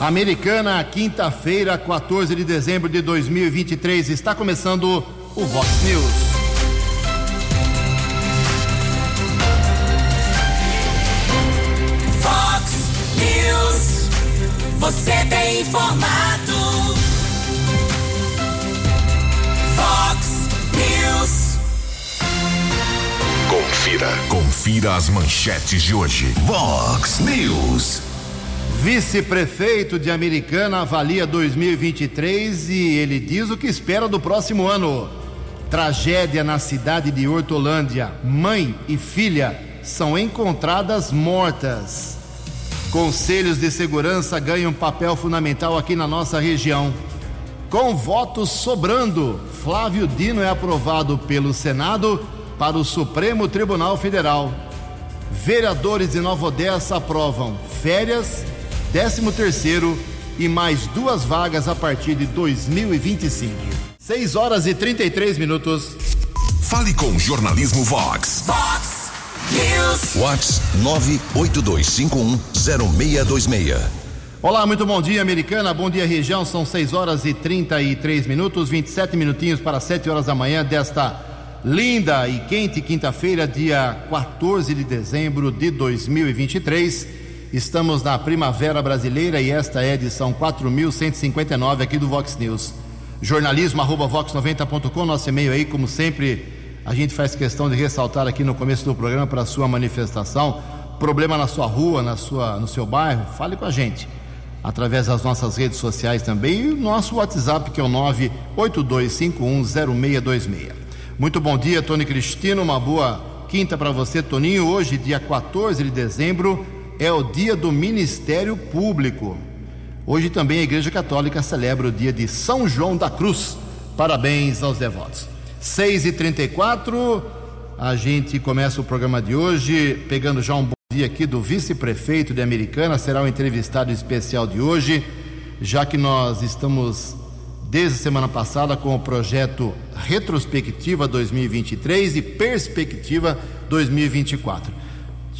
Americana, quinta-feira, 14 de dezembro de 2023. Está começando o Vox News. Vox News. Você tem informado. Vox News. Confira. Confira as manchetes de hoje. Vox News. Vice-prefeito de Americana avalia 2023 e ele diz o que espera do próximo ano. Tragédia na cidade de Hortolândia. Mãe e filha são encontradas mortas. Conselhos de segurança ganham papel fundamental aqui na nossa região. Com votos sobrando, Flávio Dino é aprovado pelo Senado para o Supremo Tribunal Federal. Vereadores de Nova Odessa aprovam férias 13 terceiro e mais duas vagas a partir de 2025. 6 horas e 33 minutos. Fale com Jornalismo Vox. Vox News. Vox 982510626. Olá, muito bom dia, americana. Bom dia, região. São 6 horas e 33 minutos, 27 minutinhos para 7 horas da manhã desta linda e quente quinta-feira, dia 14 de dezembro de 2023. Estamos na Primavera Brasileira e esta é a edição 4159 aqui do Vox News. Jornalismo arroba vox90.com, nosso e-mail aí, como sempre, a gente faz questão de ressaltar aqui no começo do programa para a sua manifestação. Problema na sua rua, na sua, no seu bairro, fale com a gente. Através das nossas redes sociais também e o nosso WhatsApp que é o 982510626. Muito bom dia, Tony Cristino. Uma boa quinta para você, Toninho. Hoje, dia 14 de dezembro, é o dia do Ministério Público. Hoje também a Igreja Católica celebra o dia de São João da Cruz. Parabéns aos devotos. 6 e 34 a gente começa o programa de hoje pegando já um bom dia aqui do vice-prefeito de Americana. Será o entrevistado especial de hoje, já que nós estamos desde a semana passada com o projeto Retrospectiva 2023 e Perspectiva 2024.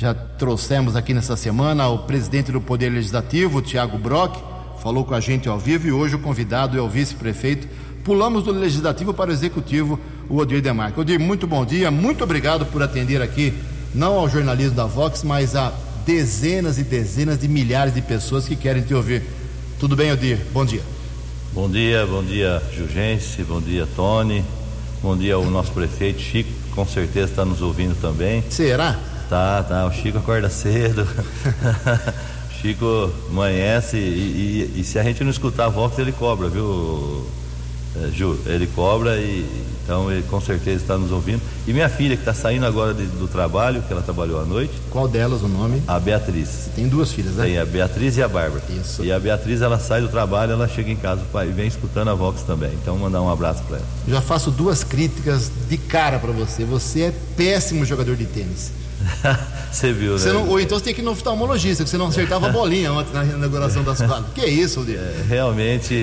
Já trouxemos aqui nessa semana o presidente do Poder Legislativo, Tiago Brock, falou com a gente ao vivo e hoje o convidado é o vice-prefeito. Pulamos do Legislativo para o Executivo, o Odir Demarco. Odir, muito bom dia, muito obrigado por atender aqui, não ao jornalismo da Vox, mas a dezenas e dezenas de milhares de pessoas que querem te ouvir. Tudo bem, Odir? Bom dia. Bom dia, bom dia, Jugense, bom dia, Tony, bom dia ao nosso prefeito Chico, com certeza está nos ouvindo também. Será? Tá, tá. O Chico acorda cedo. o Chico amanhece e, e, e, se a gente não escutar a Vox, ele cobra, viu, é, Ju? Ele cobra e então ele com certeza está nos ouvindo. E minha filha, que está saindo agora de, do trabalho, que ela trabalhou à noite. Qual delas o nome? A Beatriz. Você tem duas filhas, né? Tem a Beatriz e a Bárbara. Isso. E a Beatriz, ela sai do trabalho, ela chega em casa e vem escutando a Vox também. Então, mandar um abraço para ela. Já faço duas críticas de cara para você. Você é péssimo jogador de tênis. você viu, você né? Não, ou então você tem que ir no oftalmologista, que você não acertava a bolinha ontem na inauguração das quadras. Que isso? É, realmente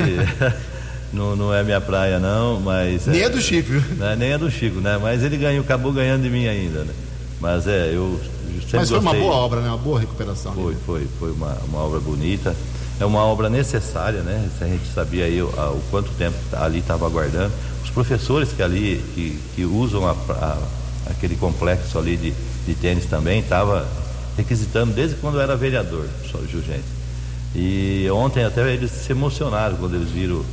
não, não é minha praia, não, mas. Nem é, é do Chico, viu? Né, nem é do Chico, né? Mas ele ganhou, acabou ganhando de mim ainda, né? Mas é, eu Mas foi gostei. uma boa obra, né? Uma boa recuperação. Foi, né? foi, foi uma, uma obra bonita. É uma obra necessária, né? A gente sabia aí o, o quanto tempo ali estava aguardando. Os professores que ali, que, que usam a, a, aquele complexo ali de, de tênis também, estava requisitando desde quando era vereador, só Jugente. E ontem até eles se emocionaram quando eles viram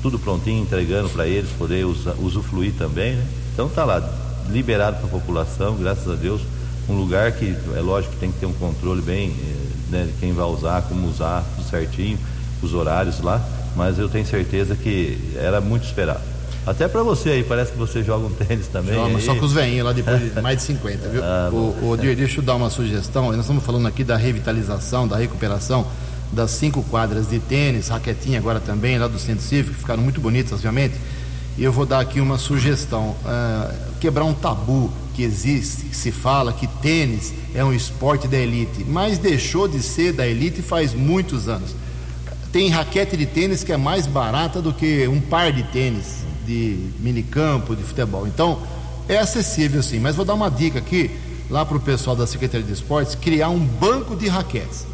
tudo prontinho, entregando para eles poder usufruir também, né? Então tá lá, liberado para a população, graças a Deus, um lugar que é lógico tem que ter um controle bem, né, de quem vai usar, como usar, tudo certinho, os horários lá, mas eu tenho certeza que era muito esperado. Até para você aí, parece que você joga um tênis também. Joga, só com os veinhos lá depois de mais de 50, viu? Ah, o, o, deixa eu dar uma sugestão. Nós estamos falando aqui da revitalização, da recuperação das cinco quadras de tênis, raquetinha agora também, lá do Centro Cívico, que ficaram muito bonitas, obviamente. E eu vou dar aqui uma sugestão: uh, quebrar um tabu que existe, que se fala que tênis é um esporte da elite, mas deixou de ser da elite faz muitos anos. Tem raquete de tênis que é mais barata do que um par de tênis de minicampo, de futebol. Então, é acessível sim, mas vou dar uma dica aqui, lá para o pessoal da Secretaria de Esportes, criar um banco de raquetes.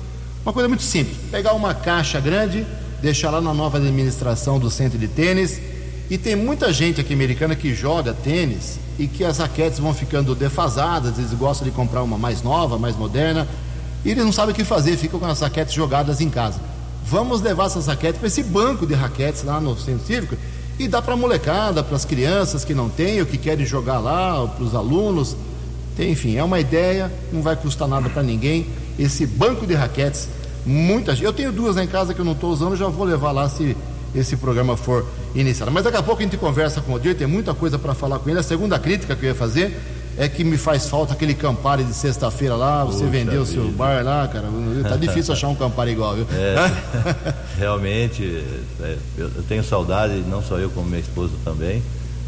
Uma coisa muito simples: pegar uma caixa grande, deixar lá na nova administração do centro de tênis. E tem muita gente aqui americana que joga tênis e que as raquetes vão ficando defasadas, eles gostam de comprar uma mais nova, mais moderna, e eles não sabem o que fazer, ficam com as raquetes jogadas em casa. Vamos levar essas raquetes para esse banco de raquetes lá no centro cívico e dar para a molecada, para as crianças que não têm ou que querem jogar lá, para os alunos. Enfim, é uma ideia, não vai custar nada para ninguém. Esse banco de raquetes, muitas. Eu tenho duas lá em casa que eu não estou usando, já vou levar lá se esse programa for iniciado. Mas daqui a pouco a gente conversa com o Odir, tem muita coisa para falar com ele. A segunda crítica que eu ia fazer é que me faz falta aquele Campari de sexta-feira lá, você Puxa vendeu o seu bar lá, cara. Tá difícil achar um Campari igual, viu? É, realmente, é, eu tenho saudade, não só eu, como minha esposa também.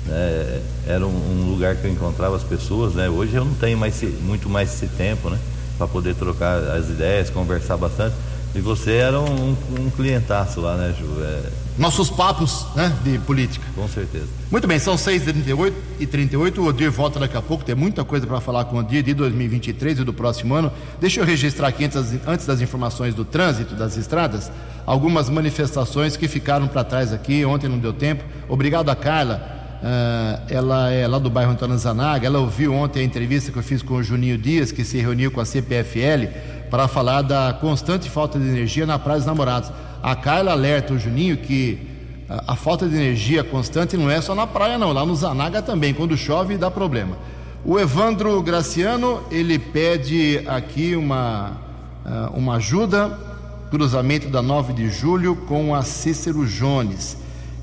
né? Era um, um lugar que eu encontrava as pessoas, né? Hoje eu não tenho mais muito mais esse tempo, né? Para poder trocar as ideias, conversar bastante. E você era um, um clientaço lá, né, Ju? É, Nossos papos né, de política. com certeza. Muito bem, são 6h38 e 38 O Odir volta daqui a pouco. Tem muita coisa para falar com o Odir de 2023 e do próximo ano. Deixa eu registrar aqui, antes das, informações do trânsito das estradas, algumas manifestações que ficaram para trás aqui. Ontem não deu tempo. Obrigado a Carla. Ah, ela é lá do bairro Antônio Zanaga. Ela ouviu ontem a entrevista que eu fiz com o Juninho Dias, que se reuniu com a CPFL para falar da constante falta de energia na Praia dos Namorados. A Carla alerta o Juninho que a, a falta de energia constante não é só na praia, não. Lá no Zanaga também. Quando chove, dá problema. O Evandro Graciano, ele pede aqui uma, ah, uma ajuda, cruzamento da 9 de julho com a Cícero Jones.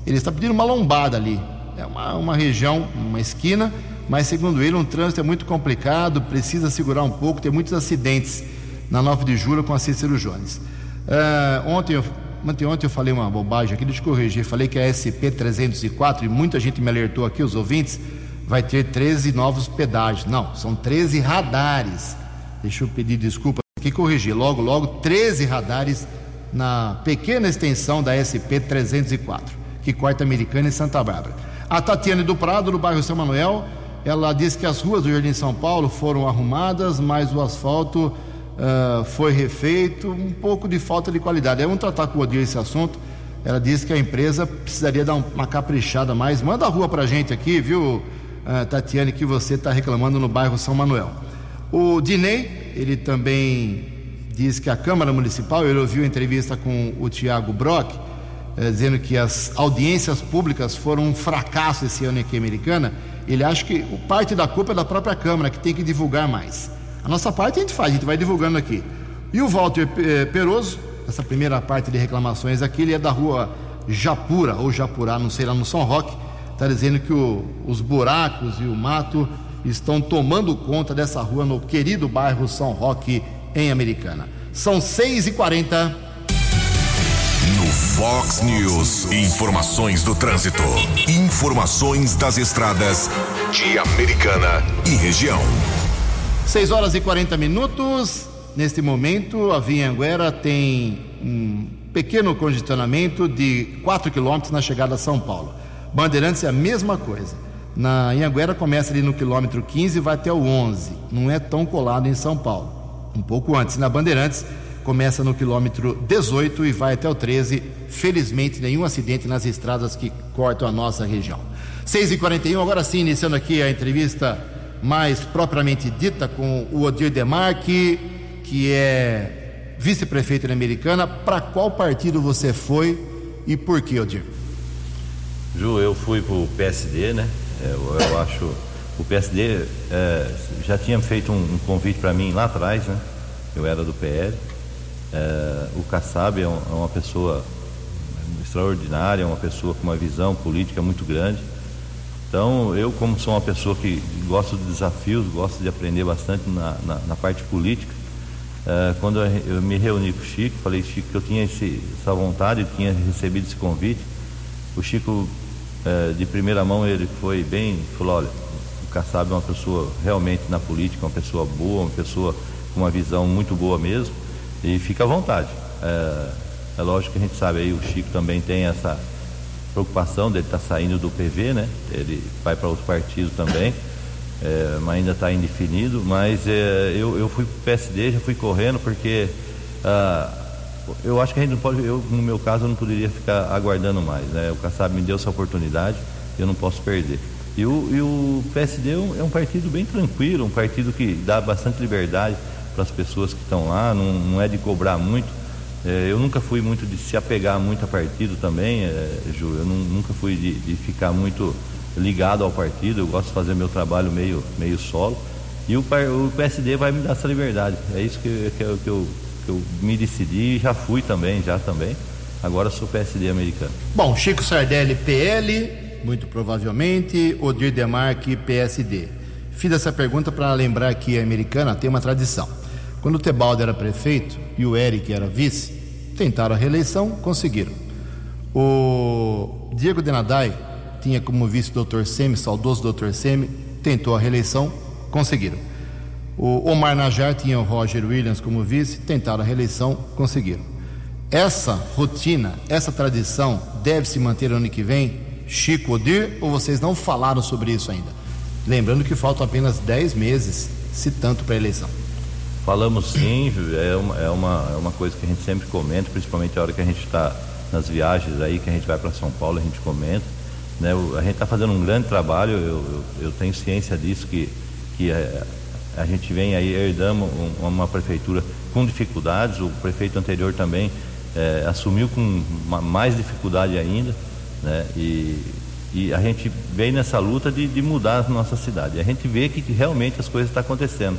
Ele está pedindo uma lombada ali. É uma, uma região, uma esquina, mas segundo ele, um trânsito é muito complicado, precisa segurar um pouco, tem muitos acidentes na 9 de julho com a Cícero Jones. Ah, ontem, eu, ontem, ontem eu falei uma bobagem aqui, deixa eu corrigir. Falei que a SP-304, e muita gente me alertou aqui, os ouvintes, vai ter 13 novos pedágios. Não, são 13 radares. Deixa eu pedir desculpa aqui, corrigir. Logo, logo, 13 radares na pequena extensão da SP-304, que corta Americana e Santa Bárbara. A Tatiane do Prado, do bairro São Manuel, ela disse que as ruas do Jardim São Paulo foram arrumadas, mas o asfalto ah, foi refeito, um pouco de falta de qualidade. Vamos tratar com o Odir esse assunto. Ela disse que a empresa precisaria dar um- uma caprichada mais. Manda a rua pra gente aqui, viu, ah, Tatiane, que você está reclamando no bairro São Manuel. O Dinei, ele também diz que a Câmara Municipal, ele ouviu a entrevista com o Tiago Brock, eh, dizendo que as audiências públicas foram um fracasso esse ano aqui Americana. Ele acha que parte da culpa é da própria Câmara, que tem que divulgar mais. A nossa parte a gente faz, a gente vai divulgando aqui. E o Walter eh, Peroso, essa primeira parte de reclamações aqui, ele é da rua Japura, ou Japurá, não sei lá no São Roque, está dizendo que o- os buracos e o mato estão tomando conta dessa rua no querido bairro São Roque, em Americana. São 6h40. No Fox News, informações do trânsito. Informações das estradas de Americana e região. 6 horas e 40 minutos. Neste momento, a Via Anguera tem um pequeno congestionamento de 4 quilômetros na chegada a São Paulo. Bandeirantes é a mesma coisa. Na Anguera começa ali no quilômetro 15 e vai até o 11. Não é tão colado em São Paulo. Um pouco antes. Na Bandeirantes começa no quilômetro 18 e vai até o 13. Felizmente, nenhum acidente nas estradas que cortam a nossa região. 6h41, agora sim, iniciando aqui a entrevista mais propriamente dita com o Odir Demarque, que é vice-prefeito na Americana. Para qual partido você foi e por que, Odir? Ju, eu fui pro PSD, né? É, Eu, eu acho. O PSD é, já tinha feito um, um convite para mim lá atrás, né? Eu era do PL. É, o Kassab é, um- é uma pessoa extraordinária, é uma pessoa com uma visão política muito grande. Então, eu, como sou uma pessoa que gosto de desafios, gosto de aprender bastante na, na, na parte política, eh, quando eu, eu me reuni com o Chico, falei, Chico, que eu tinha esse, essa vontade, eu tinha recebido esse convite. O Chico, eh, de primeira mão, ele foi bem, falou, olha, o Kassab é uma pessoa realmente na política, uma pessoa boa, uma pessoa com uma visão muito boa mesmo, e fica à vontade. Eh, é lógico que a gente sabe aí, o Chico também tem essa preocupação dele estar saindo do PV, né? Ele vai para outros partidos também, é, mas ainda está indefinido. Mas é, eu, eu fui para o PSD, já fui correndo, porque ah, eu acho que a gente não pode, eu no meu caso eu não poderia ficar aguardando mais, né? O Kassab me deu essa oportunidade, eu não posso perder. E o, e o PSD é é um partido bem tranquilo, um partido que dá bastante liberdade para as pessoas que estão lá, não, não, é de cobrar muito. É, eu nunca fui muito de se apegar muito a partido também, é, Ju, eu não, nunca fui de, de, ficar muito ligado ao partido, eu gosto de fazer meu trabalho meio, meio solo. E o, o PSD vai me dar essa liberdade. É isso que, que, eu, que, eu, que eu me decidi e já fui também, já também. Agora sou PSD americano. Bom, Chico Sardelli, PL, muito provavelmente, Odir Demarque, PSD. Fiz essa pergunta para lembrar que a americana tem uma tradição. Quando o Tebaldo era prefeito e o Eric era vice, tentaram a reeleição, conseguiram. O Diego Denadai tinha como vice o Dr. Semi, saudoso Dr. Semi, tentou a reeleição, conseguiram. O Omar Najar tinha o Roger Williams como vice, tentaram a reeleição, conseguiram. Essa rotina, essa tradição deve se manter ano que vem? Chico Odir, ou vocês não falaram sobre isso ainda? Lembrando que faltam apenas 10 meses, se tanto, para a eleição. Falamos sim, é uma, é, uma, é uma coisa que a gente sempre comenta, principalmente a hora que a gente está nas viagens aí, que a gente vai para São Paulo, a gente comenta. Né? A gente está fazendo um grande trabalho, eu, eu, eu, tenho ciência disso, que, que a, a gente vem aí, herdamos um, uma prefeitura com dificuldades, o prefeito anterior também é, assumiu com uma, mais dificuldade ainda, né? E, e a gente vem nessa luta de, de mudar a nossa cidade. A gente vê que realmente as coisas estão acontecendo.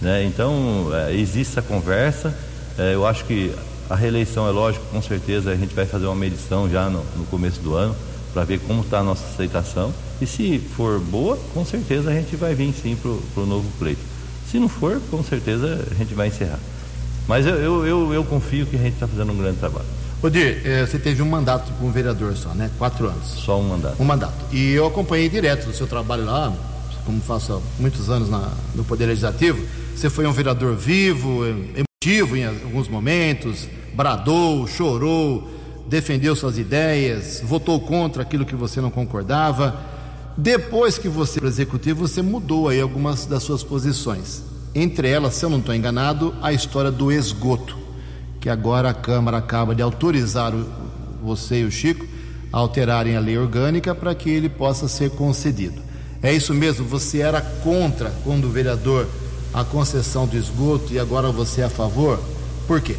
Né? Então, é, existe essa conversa. É, eu acho que a reeleição é lógico, com certeza a gente vai fazer uma medição já no, no começo do ano para ver como está a nossa aceitação. E se for boa, com certeza a gente vai vir sim para o novo pleito. Se não for, com certeza a gente vai encerrar. Mas eu, eu, eu, eu confio que a gente está fazendo um grande trabalho. Odir, eh, você teve um mandato como vereador só, né? Quatro anos. Só um mandato. Um mandato. E eu acompanhei direto o seu trabalho lá, como faço há muitos anos na, no Poder Legislativo. Você foi um vereador vivo, emotivo em alguns momentos, bradou, chorou, defendeu suas ideias, votou contra aquilo que você não concordava. Depois que você foi executivo, você mudou aí algumas das suas posições. Entre elas, se eu não estou enganado, a história do esgoto que agora a Câmara acaba de autorizar o, você e o Chico a alterarem a lei orgânica para que ele possa ser concedido. É isso mesmo? Você era contra, quando vereador, a concessão do esgoto e agora você é a favor? Por quê?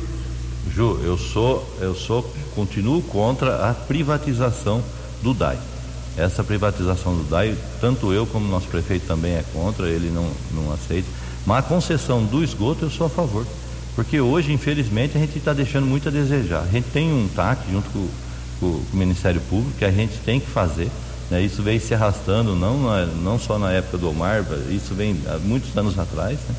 Ju, eu sou, eu sou, continuo contra a privatização do DAI. Essa privatização do DAI, tanto eu como nosso prefeito também é contra, ele não, não aceita. Mas a concessão do esgoto eu sou a favor. Porque hoje, infelizmente, a gente está deixando muito a desejar. A gente tem um TAC junto com, com, com, o Ministério Público que a gente tem que fazer. Né? Isso veio se arrastando, não, na, não só na época do Omar, isso vem há muitos anos atrás. Né?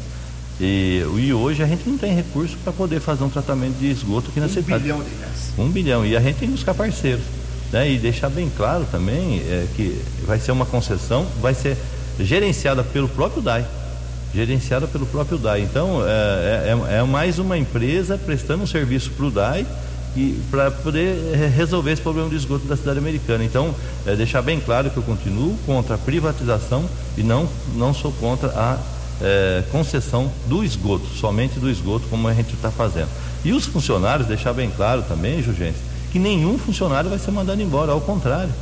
E, e, hoje a gente não tem recurso para poder fazer um tratamento de esgoto aqui na um cidade. Um bilhão de reais. Um bilhão. E a gente tem que buscar parceiros. Né? E deixar bem claro também é, que vai ser uma concessão, vai ser gerenciada pelo próprio DAI gerenciada pelo próprio DAI. Então, é, é, é mais uma empresa prestando um serviço para o DAI para poder resolver esse problema de esgoto da cidade americana. Então, é, deixar bem claro que eu continuo contra a privatização e não, não sou contra a é, concessão do esgoto, somente do esgoto, como a gente está fazendo. E os funcionários, deixar bem claro também, Jugência, que nenhum funcionário vai ser mandado embora, ao contrário.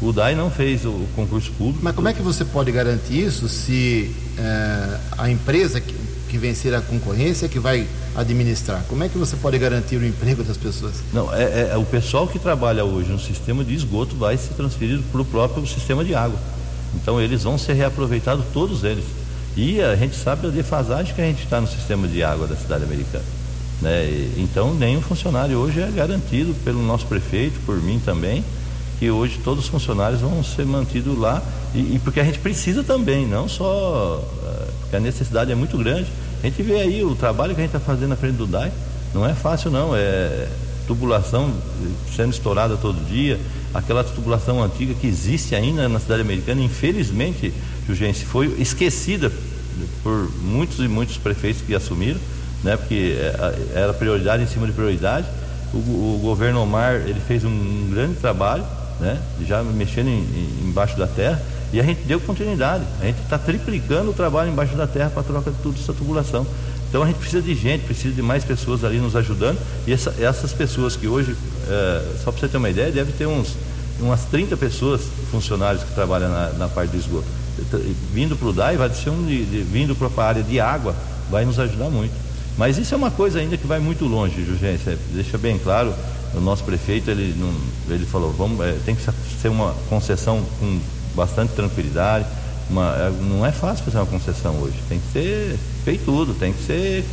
O DAI não fez o concurso público. Mas como é que você pode garantir isso se é, a empresa que, que vencer a concorrência que vai administrar? Como é que você pode garantir o emprego das pessoas? Não, é, é, é o pessoal que trabalha hoje no sistema de esgoto vai ser transferido para o próprio sistema de água. Então eles vão ser reaproveitados todos eles. E a gente sabe a defasagem que a gente está no sistema de água da cidade americana. Né? Então nenhum funcionário hoje é garantido pelo nosso prefeito, por mim também que hoje todos os funcionários vão ser mantidos lá e, e porque a gente precisa também, não só porque a necessidade é muito grande. A gente vê aí o trabalho que a gente está fazendo na frente do DAI, não é fácil não, é tubulação sendo estourada todo dia, aquela tubulação antiga que existe ainda na cidade americana, infelizmente, Jurgense, foi esquecida por muitos e muitos prefeitos que assumiram, né, porque eh, era prioridade em cima de prioridade. O, o governo Omar ele fez um grande trabalho, né? já mexendo em, em, embaixo da terra, e a gente deu continuidade. A gente está triplicando o trabalho embaixo da terra para troca de tudo essa tubulação. Então a gente precisa de gente, precisa de mais pessoas ali nos ajudando. E essa, essas pessoas que hoje, é, só para você ter uma ideia, deve ter uns umas 30 pessoas, funcionários que trabalham na, na parte do esgoto. Vindo para o DAI, vai ser um de, de, vindo para a área de água, vai nos ajudar muito. Mas isso é uma coisa ainda que vai muito longe, Jurgência. Deixa bem claro, o nosso prefeito ele, não, ele falou, vamos, é, tem que ser uma concessão com bastante tranquilidade. Uma, é, não é fácil fazer uma concessão hoje, tem que ser feitudo, tem que ser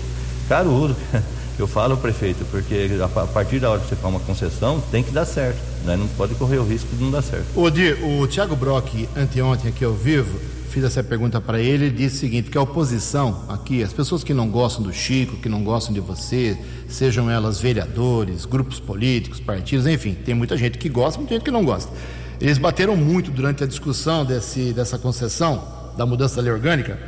carudo. Eu falo prefeito, porque a partir da hora que você faz uma concessão, tem que dar certo. Né? Não pode correr o risco de não dar certo. O, Di, o Tiago Brock, anteontem aqui ao vivo, fiz essa pergunta para ele, ele disse o seguinte, que a oposição aqui, as pessoas que não gostam do Chico, que não gostam de você, sejam elas vereadores, grupos políticos, partidos, enfim, tem muita gente que gosta, muita gente que não gosta. Eles bateram muito durante a discussão desse, dessa concessão, da mudança da lei orgânica,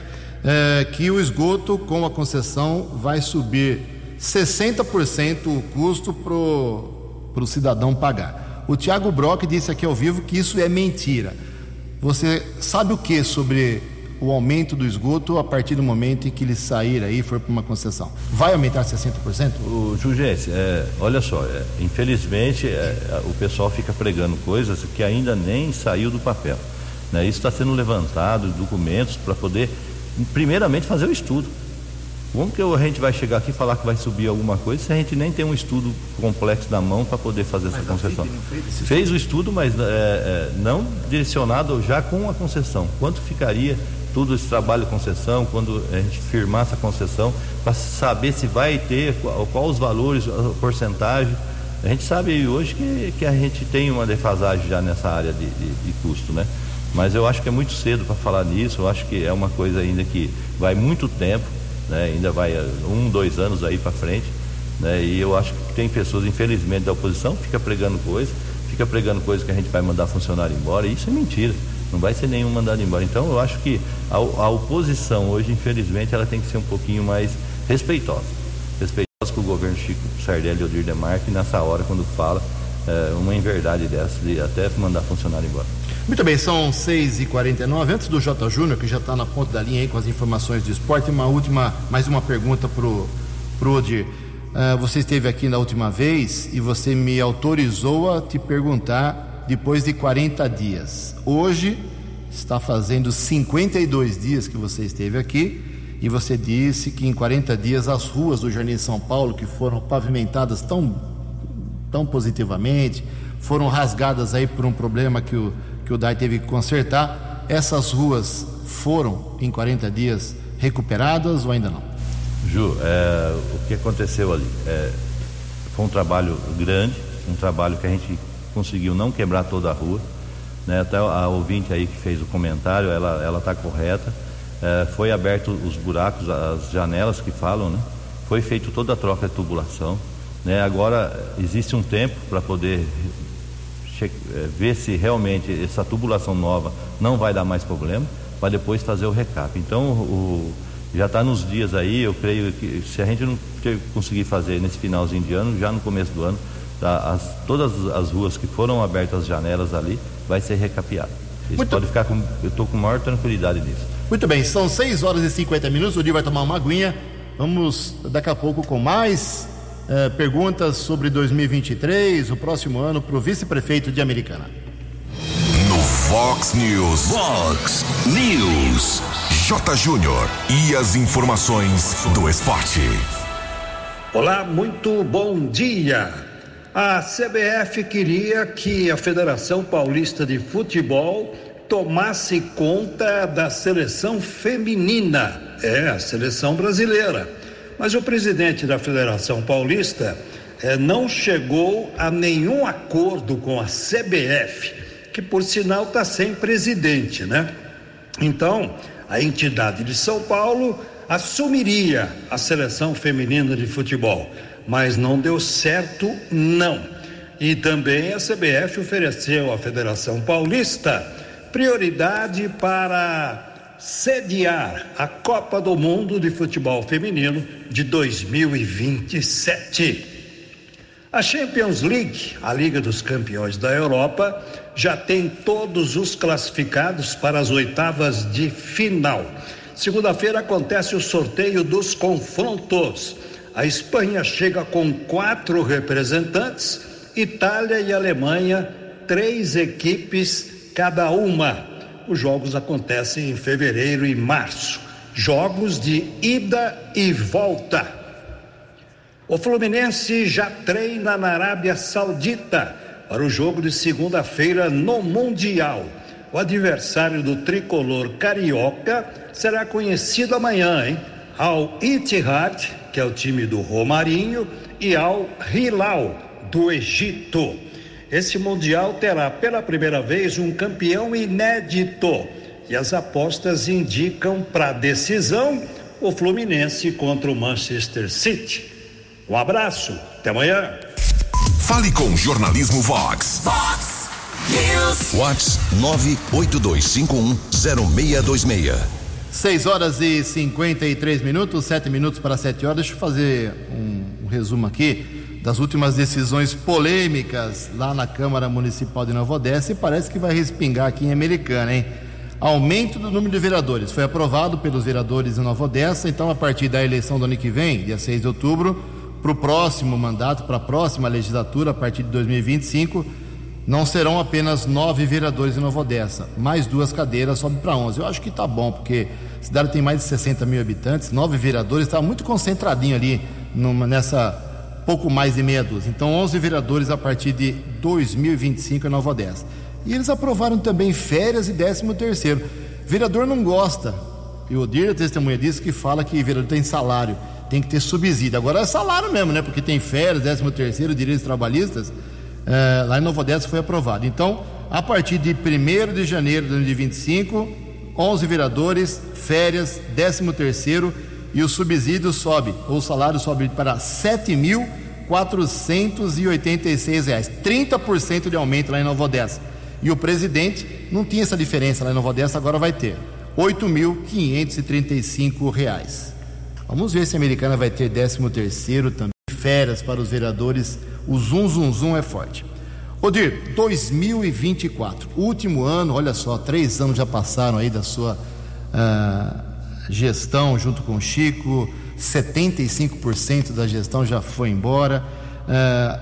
é, que o esgoto com a concessão vai subir 60% o custo para o cidadão pagar. O Tiago Brock disse aqui ao vivo que isso é mentira. Você sabe o que sobre o aumento do esgoto a partir do momento em que ele sair aí e for para uma concessão? Vai aumentar 60%? O Jugês, é, olha só, é, infelizmente é, o pessoal fica pregando coisas que ainda nem saiu do papel. Né? Isso está sendo levantado, documentos para poder, primeiramente, fazer o estudo. Como que a gente vai chegar aqui e falar que vai subir alguma coisa se a gente nem tem um estudo complexo na mão para poder fazer mas essa concessão? Fez, fez, o estudo, mas é, é, não direcionado já com a concessão. Quanto ficaria todo esse trabalho de concessão, quando a gente firmar essa concessão, para saber se vai ter, qual, qual, os valores, a porcentagem. A gente sabe hoje que, que a gente tem uma defasagem já nessa área de, de, de custo, né? Mas eu acho que é muito cedo para falar nisso, eu acho que é uma coisa ainda que vai muito tempo né? ainda vai eh, um, dois anos aí para frente. Né? E eu acho que tem pessoas, infelizmente, da oposição, fica pregando coisa, fica pregando coisa que a gente vai mandar funcionário embora, e isso é mentira. Não vai ser nenhum mandado embora. Então eu acho que a, a oposição hoje, infelizmente, ela tem que ser um pouquinho mais respeitosa. Respeitosa com o governo Chico Sardelli e Odir Demarque nessa hora quando fala é, uma inverdade dessa, de até mandar funcionário embora. Muito bem, são 6h49. Antes do J. Júnior, que já está na ponta da linha aí com as informações do esporte, uma última, mais uma pergunta para o Odir. Uh, você esteve aqui na última vez e você me autorizou a te perguntar depois de 40 dias. Hoje está fazendo 52 dias que você esteve aqui e você disse que em 40 dias as ruas do Jardim São Paulo, que foram pavimentadas tão, tão positivamente, foram rasgadas aí por um problema que o que o DAI teve que consertar. Essas ruas foram, em 40 dias, recuperadas ou ainda não? Ju, é, o que aconteceu ali? É, foi um trabalho grande, um trabalho que a gente conseguiu não quebrar toda a rua. Né? Até a ouvinte aí que fez o comentário, ela está correta. É, foi aberto os buracos, as janelas que falam, né? Foi feito toda a troca de tubulação. Né? Agora existe um tempo para poder é, ver se realmente essa tubulação nova não vai dar mais problema, para depois fazer o recap. Então, o, já está nos dias aí, eu creio que se a gente não conseguir fazer nesse finalzinho de ano, já no começo do ano, tá, as, todas as ruas que foram abertas, as janelas ali, vai ser recapeado. Isso Muito... pode ficar com, eu estou com maior tranquilidade nisso. Muito bem, são 6 horas e 50 minutos, o dia vai tomar uma aguinha. Vamos daqui a pouco com mais eh, perguntas sobre 2023, o próximo ano, para o vice-prefeito de Americana. No Fox News. Fox News. J. Júnior. E as informações do esporte. Olá, muito bom dia. A CBF queria que a Federação Paulista de Futebol tomasse conta da seleção feminina, é, a seleção brasileira. Mas o presidente da Federação Paulista eh, não chegou a nenhum acordo com a CBF, que por sinal está sem presidente, né? Então, a entidade de São Paulo assumiria a seleção feminina de futebol, mas não deu certo, não. E também a CBF ofereceu à Federação Paulista prioridade para sediar a Copa do Mundo de Futebol Feminino de 2027. A Champions League, a Liga dos Campeões da Europa, já tem todos os classificados para as oitavas de final. Segunda-feira acontece o sorteio dos confrontos. A Espanha chega com quatro representantes, Itália e Alemanha, três equipes cada uma. Os jogos acontecem em fevereiro e março. Jogos de ida e volta. O Fluminense já treina na Arábia Saudita para o jogo de segunda-feira no Mundial. O adversário do tricolor carioca será conhecido amanhã, hein? Al Ittihad, que é o time do Romarinho, e ao Hilal, do Egito. Esse Mundial terá pela primeira vez um campeão inédito. E as apostas indicam para decisão o Fluminense contra o Manchester City. Um abraço, até amanhã. Fale com Jornalismo Vox. Vox News. Vox 982510626. 6 horas e 53 minutos, 7 minutos para 7 horas. Deixa eu fazer um, um resumo aqui das últimas decisões polêmicas lá na Câmara Municipal de Nova Odessa e parece que vai respingar aqui em Americana, hein? Aumento do número de vereadores. Foi aprovado pelos vereadores de Nova Odessa, então a partir da eleição do ano que vem, dia 6 de outubro, para o próximo mandato, para a próxima legislatura, a partir de 2025, não serão apenas nove vereadores em Nova Odessa, mais duas cadeiras sobe para 11. Eu acho que está bom, porque a cidade tem mais de 60 mil habitantes, nove vereadores, está muito concentradinho ali numa, nessa pouco mais de meia dúzia. Então, 11 vereadores a partir de 2025 em Nova Odessa. E eles aprovaram também férias e 13 terceiro. Vereador não gosta. E o Odir, testemunha disso, que fala que vereador tem salário, tem que ter subsídio. Agora é salário mesmo, né? Porque tem férias, 13 terceiro, direitos trabalhistas. É, lá em Nova Odessa foi aprovado. Então, a partir de 1 de janeiro de 2025, 11 vereadores, férias, 13 terceiro e o subsídio sobe, ou o salário sobe para 7.486 reais, 30% de aumento lá em Nova Odessa. E o presidente não tinha essa diferença lá em Nova Odessa, agora vai ter 8.535 reais. Vamos ver se a americana vai ter 13 terceiro também, férias para os vereadores, o zum zum zum é forte. Odir, 2024, último ano, olha só, três anos já passaram aí da sua ah, gestão junto com o Chico, 75% da gestão já foi embora. Ah,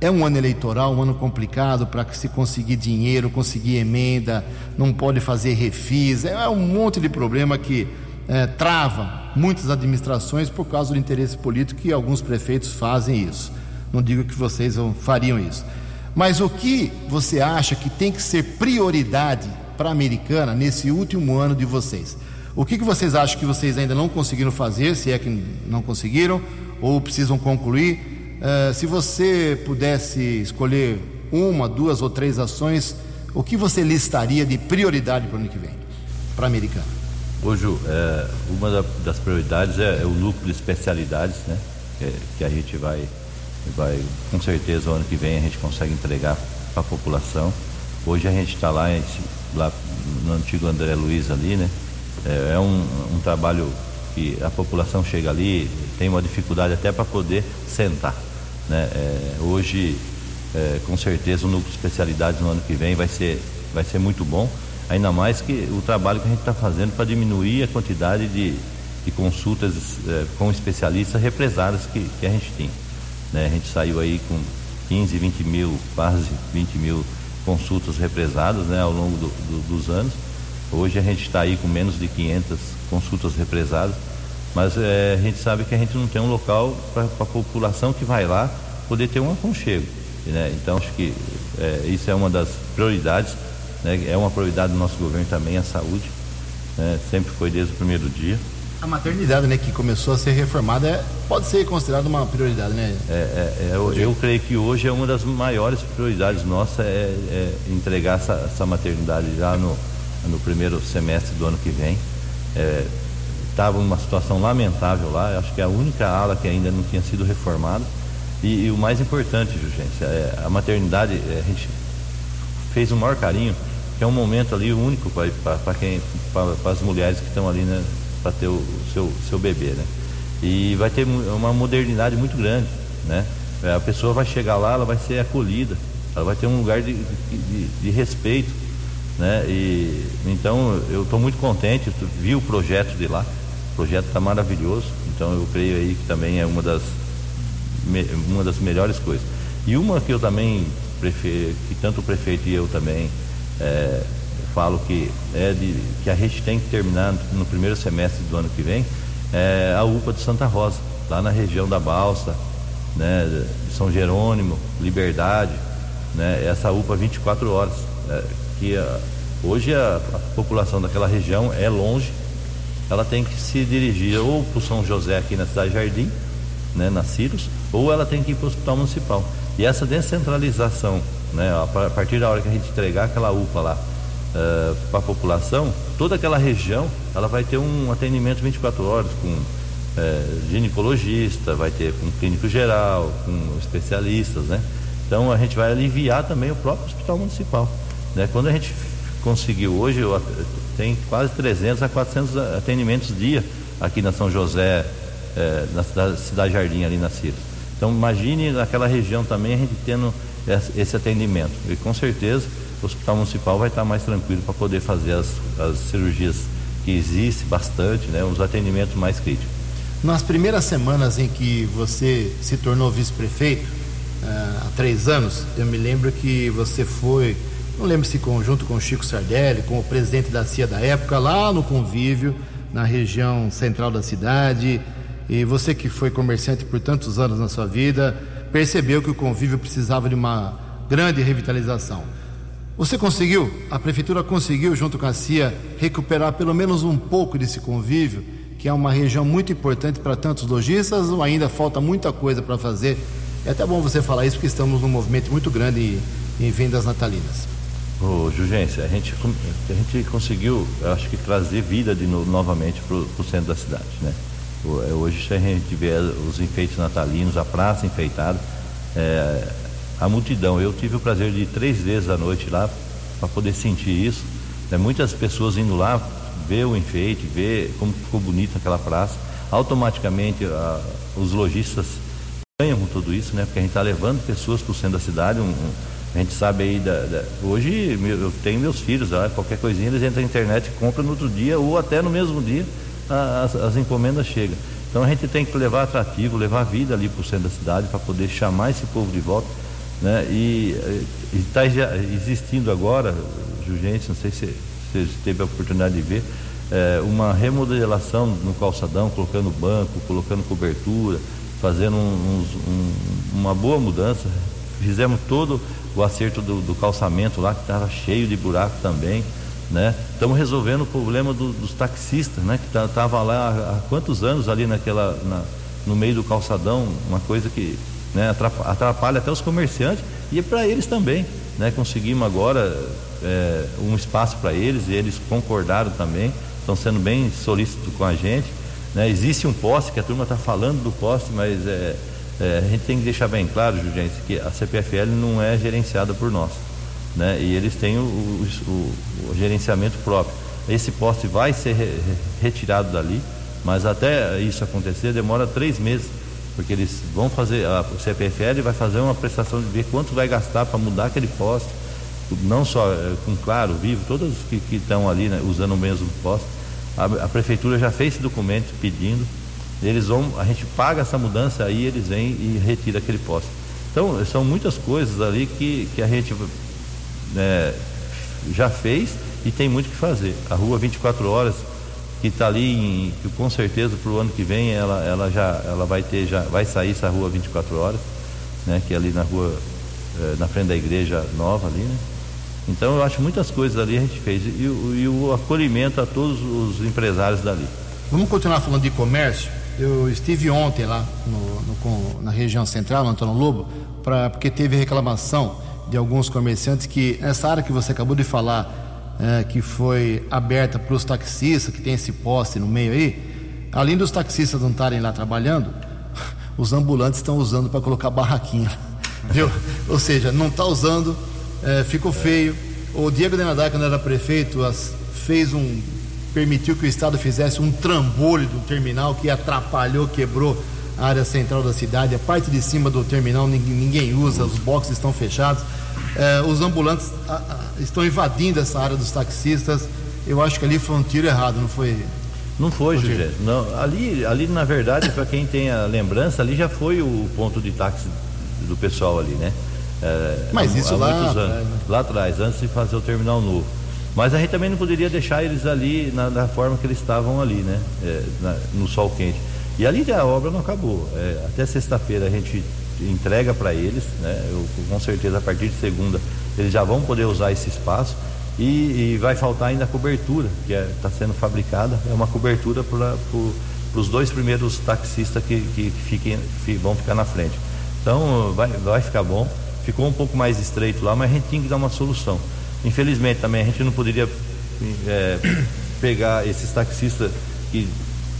é um ano eleitoral, um ano complicado para se conseguir dinheiro, conseguir emenda, não pode fazer refis, é um monte de problema que eh, trava muitas administrações por causa do interesse político e alguns prefeitos fazem isso. Não digo que vocês fariam isso. Mas o que você acha que tem que ser prioridade para a americana nesse último ano de vocês? O que, que vocês acham que vocês ainda não conseguiram fazer, se é que não conseguiram, ou precisam concluir? Eh, se você pudesse escolher uma, duas ou três ações, o que você listaria de prioridade para o ano que vem, para a americana? Hoje, é, uma da- das prioridades é, é o núcleo de especialidades, né? Que a gente vai, vai, com certeza, o ano que vem a gente consegue entregar para a população. Hoje a gente está lá, lá no antigo André Luiz ali, né? É, é um, um trabalho que a população chega ali, tem uma dificuldade até para poder sentar, né? É, hoje, é, com certeza, o núcleo de especialidades no ano que vem vai ser, vai ser muito bom. Ainda mais que o trabalho que a gente está fazendo para diminuir a quantidade de, de consultas eh, com especialistas represadas que, que a gente tem. Né? A gente saiu aí com 15, 20 mil, quase 20 mil consultas represadas né, ao longo do- do- dos anos. Hoje a gente está aí com menos de 500 consultas represadas, mas eh, a gente sabe que a gente não tem um local para a população que vai lá poder ter um aconchego. Né? Então acho que eh, isso é uma das prioridades né? É uma prioridade do nosso governo também a saúde, né? sempre foi desde o primeiro dia. A maternidade, né, que começou a ser reformada, é- pode ser considerada uma prioridade, né? É, é, é, eu, eu creio que hoje é uma das maiores prioridades nossas é, é entregar essa, essa maternidade já no, no primeiro semestre do ano que vem. Estava numa situação lamentável lá, acho que é a única ala que ainda não tinha sido reformada. E, e o mais importante, Jurgência, é, a maternidade, é, a gente fez o maior carinho, que é um momento ali único para quem para as mulheres que estão ali né, para ter o seu, seu bebê. Né? E vai ter uma modernidade muito grande. Né? É, A pessoa vai chegar lá, ela vai ser acolhida, ela vai ter um lugar de, de, de respeito. né? E então eu estou muito contente, vi o projeto de lá, o projeto está maravilhoso, então eu creio aí que também é uma das uma das melhores coisas. E uma que eu também que tanto o prefeito e eu também é, falo que é de que a gente tem que terminar no primeiro semestre do ano que vem é a UPA de Santa Rosa, lá na região da Balsa, né, de São Jerônimo, Liberdade, né, essa UPA 24 horas, é, que a, hoje a, a, população daquela região é longe, ela tem que se dirigir ou para o São José aqui na cidade Jardim, né, na Círios, ou ela tem que ir para o hospital municipal. E essa descentralização, né, a partir da hora que a gente entregar aquela UPA lá eh, para a população, toda aquela região ela vai ter um atendimento 24 horas com uh, ginecologista, vai ter com clínico geral, com especialistas, né? Então a gente vai aliviar também o próprio hospital municipal. Né? Quando a gente conseguiu hoje, tem quase 300 a 400 atendimentos dia aqui na São José, eh, na cidade, cidade Jardim, ali na Cira. Então imagine naquela região também a gente tendo esse atendimento. E com certeza o hospital municipal vai estar mais tranquilo para poder fazer as, as cirurgias que existe bastante, né, os atendimentos mais críticos. Nas primeiras semanas em que você se tornou vice-prefeito, uh, há três anos, eu me lembro que você foi, não lembro se conjunto com o Chico Sardelli, com o presidente da CIA da época, lá no convívio, na região central da cidade, e você que foi comerciante por tantos anos na sua vida, percebeu que o convívio precisava de uma grande revitalização. Você conseguiu, a prefeitura conseguiu, junto com a CIA, recuperar pelo menos um pouco desse convívio, que é uma região muito importante para tantos lojistas, ou ainda falta muita coisa para fazer? É até bom você falar isso, porque estamos num movimento muito grande em, em vendas natalinas. Ô, Jugência, a gente, a gente conseguiu, acho que, trazer vida de novo, novamente para o centro da cidade, né? É, hoje a gente vê os enfeites natalinos, a praça enfeitada, é, a multidão. Eu tive o prazer de ir três vezes à noite lá para poder sentir isso. Né? Muitas pessoas indo lá ver o enfeite, ver como ficou bonita aquela praça. Automaticamente a, os lojistas ganham com tudo isso, né? Porque a gente está levando pessoas para o centro da cidade. Um, um, a gente sabe aí da, da, hoje eu tenho meus filhos, lá, qualquer coisinha eles entram na internet e compram no outro dia ou até no mesmo dia as, as encomendas chegam. Então a gente tem que levar atrativo, levar vida ali para o centro da cidade para poder chamar esse povo de volta. Né? E está existindo agora, Jurgente, não sei se você teve a oportunidade de ver, é, uma remodelação no calçadão, colocando banco, colocando cobertura, fazendo um, um, uma boa mudança. Fizemos todo o acerto do, do calçamento lá, que estava cheio de buraco também né? Estamos resolvendo o problema do, dos taxistas, né? Que estavam lá há, há, quantos anos ali naquela, na, no meio do calçadão, uma coisa que né, atrapalha, até os comerciantes e é para eles também, né? Conseguimos agora é, um espaço para eles e eles concordaram também, estão sendo bem solícitos com a gente, né? Existe um poste que a turma está falando do poste, mas é, é, a gente tem que deixar bem claro, Jurgente, que a CPFL não é gerenciada por nós né? E eles têm o, o, o, o gerenciamento próprio. Esse poste vai ser re, retirado dali, mas até isso acontecer demora três meses, porque eles vão fazer, a CPFL vai fazer uma prestação de ver quanto vai gastar para mudar aquele poste, não só eh, com claro, vivo, todos que, que estão ali né, usando o mesmo poste. A, a, prefeitura já fez esse documento pedindo, eles vão, a gente paga essa mudança, aí eles vêm e retira aquele poste. Então, são muitas coisas ali que, que a gente né, já fez e tem muito que fazer. A rua 24 horas que está ali, em, que com certeza para o ano que vem ela, ela já ela vai ter já vai sair essa rua 24 horas, né, que é ali na rua eh, na frente da igreja nova ali, né? Então eu acho muitas coisas ali a gente fez e, e, e o acolhimento a todos os empresários dali. Vamos continuar falando de comércio. Eu estive ontem lá no, no, na região central, no Antônio Lobo, porque teve reclamação de alguns comerciantes que essa área que você acabou de falar, é, que foi aberta para os taxistas, que tem esse poste no meio aí, além dos taxistas não estarem lá trabalhando, os ambulantes estão usando para colocar barraquinha, viu? Ou seja, não está usando, é, ficou feio. O Diego Denadar, quando era prefeito, as, fez um permitiu que o Estado fizesse um trambolho do terminal que atrapalhou, quebrou a área central da cidade, a parte de cima do terminal ninguém, ninguém usa, os boxes estão fechados. É, os ambulantes a, a, estão invadindo essa área dos taxistas. Eu acho que ali foi um tiro errado, não foi? Não foi, José. Não, ali, ali, na verdade, para quem tem a lembrança, ali já foi o ponto de táxi do pessoal ali, né? É, Mas há, isso há lá, anos, atrás, né? lá atrás, antes de fazer o terminal novo. Mas a gente também não poderia deixar eles ali na, da forma que eles estavam ali, né? É, na, no sol quente. E ali a obra não acabou. É, até sexta-feira a gente entrega para eles, né? Eu, com certeza a partir de segunda eles já vão poder usar esse espaço e, e vai faltar ainda a cobertura que está é, sendo fabricada. É uma cobertura para os dois primeiros taxistas que, que, fiquem, que vão ficar na frente. Então vai, vai ficar bom. Ficou um pouco mais estreito lá, mas a gente tinha que dar uma solução. Infelizmente também a gente não poderia é, pegar esses taxistas que,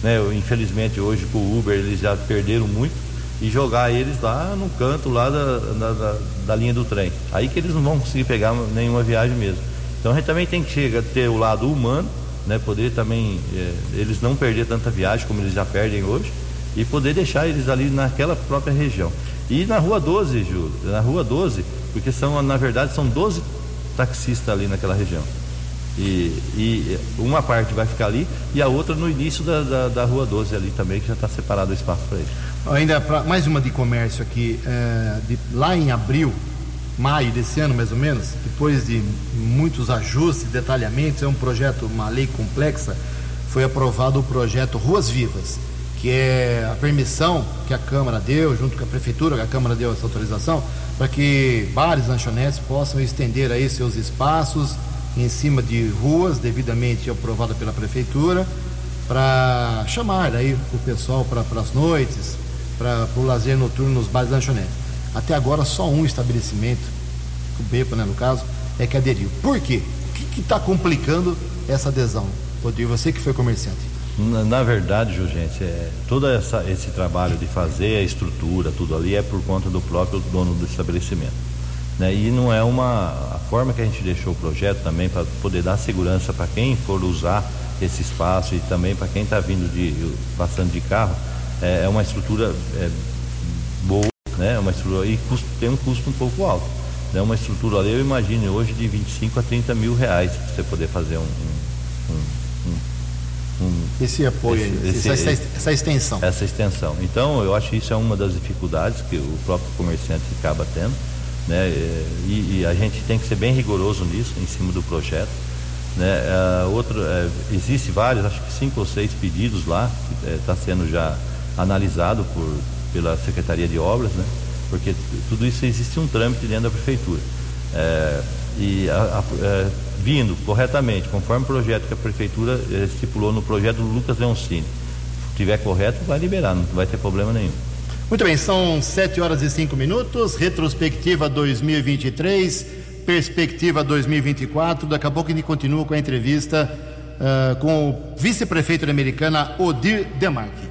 né, infelizmente hoje com o Uber eles já perderam muito e jogar eles lá no canto lá da, da, da, da linha do trem. Aí que eles não vão conseguir pegar nenhuma viagem mesmo. Então a gente também tem que chegar, ter o lado humano, né, poder também é, eles não perder tanta viagem como eles já perdem hoje e poder deixar eles ali naquela própria região. E na rua 12, Júlio, na rua 12, porque são, na verdade, são 12 taxistas ali naquela região. E, e, uma parte vai ficar ali e a outra no início da, da, da rua 12 ali também, que já está separado o espaço para eles. Ainda pra, mais uma de comércio aqui, é, de, lá em abril, maio desse ano mais ou menos, depois de muitos ajustes, detalhamentos, é um projeto, uma lei complexa, foi aprovado o projeto Ruas Vivas, que é a permissão que a Câmara deu, junto com a Prefeitura, que a Câmara deu essa autorização, para que bares, lanchonetes possam estender aí seus espaços em cima de ruas devidamente aprovada pela prefeitura para chamar aí o pessoal para as noites, para o lazer noturno nos bares e lanchonetes. Até agora só um estabelecimento, o Bepa, né, no caso, é que aderiu. Por quê? O que está complicando essa adesão? Rodrigo, você que foi comerciante. Na, na verdade, Jurgente, é, todo essa, esse trabalho de fazer a estrutura, tudo ali, é por conta do próprio dono do estabelecimento. Né? E não é uma. A forma que a gente deixou o projeto também para poder dar segurança para quem for usar esse espaço e também para quem está vindo de. passando de carro, é, é uma estrutura é, boa, né? É uma estrutura, e custo, tem um custo um pouco alto. Né? Uma estrutura ali, eu imagino hoje de 25 a 30 mil reais para você poder fazer um, um, um esse apoio, esse, esse, essa, essa, extensão. Essa extensão. Então, eu acho que isso é uma das dificuldades que o próprio comerciante acaba tendo. Né? E, e a gente tem que ser bem rigoroso nisso, em cima do projeto. Né? Uh, outro, uh, existe vários, acho que cinco ou seis pedidos lá, que está uh, sendo já analisado por, pela Secretaria de Obras, né? porque tudo isso existe um trâmite dentro da Prefeitura. É, e a, a, é, vindo corretamente, conforme o projeto que a Prefeitura é, estipulou no projeto do Lucas Leoncini, se tiver correto, vai liberar, não vai ter problema nenhum. Muito bem, são 7 horas e 5 minutos, retrospectiva 2023, perspectiva 2024. Daqui a pouco a gente continua com a entrevista uh, com o vice-prefeito da Americana, Odir Demarque.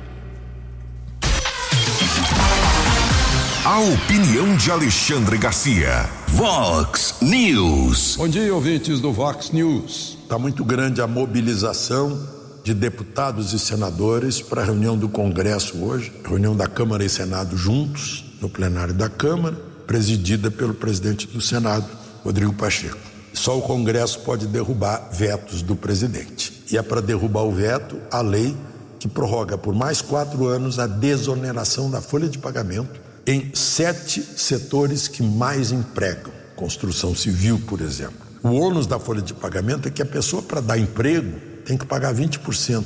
A opinião de Alexandre Garcia. Vox News. Bom dia, ouvintes do Vox News. Está muito grande a mobilização de deputados e senadores para a reunião do Congresso hoje, reunião da Câmara e Senado juntos, no plenário da Câmara, presidida pelo presidente do Senado, Rodrigo Pacheco. Só o Congresso pode derrubar vetos do presidente. E é para derrubar o veto a lei que prorroga por mais quatro anos a desoneração da folha de pagamento em sete setores que mais empregam, construção civil, por exemplo. O ônus da folha de pagamento é que a pessoa, para dar emprego, tem que pagar 20%.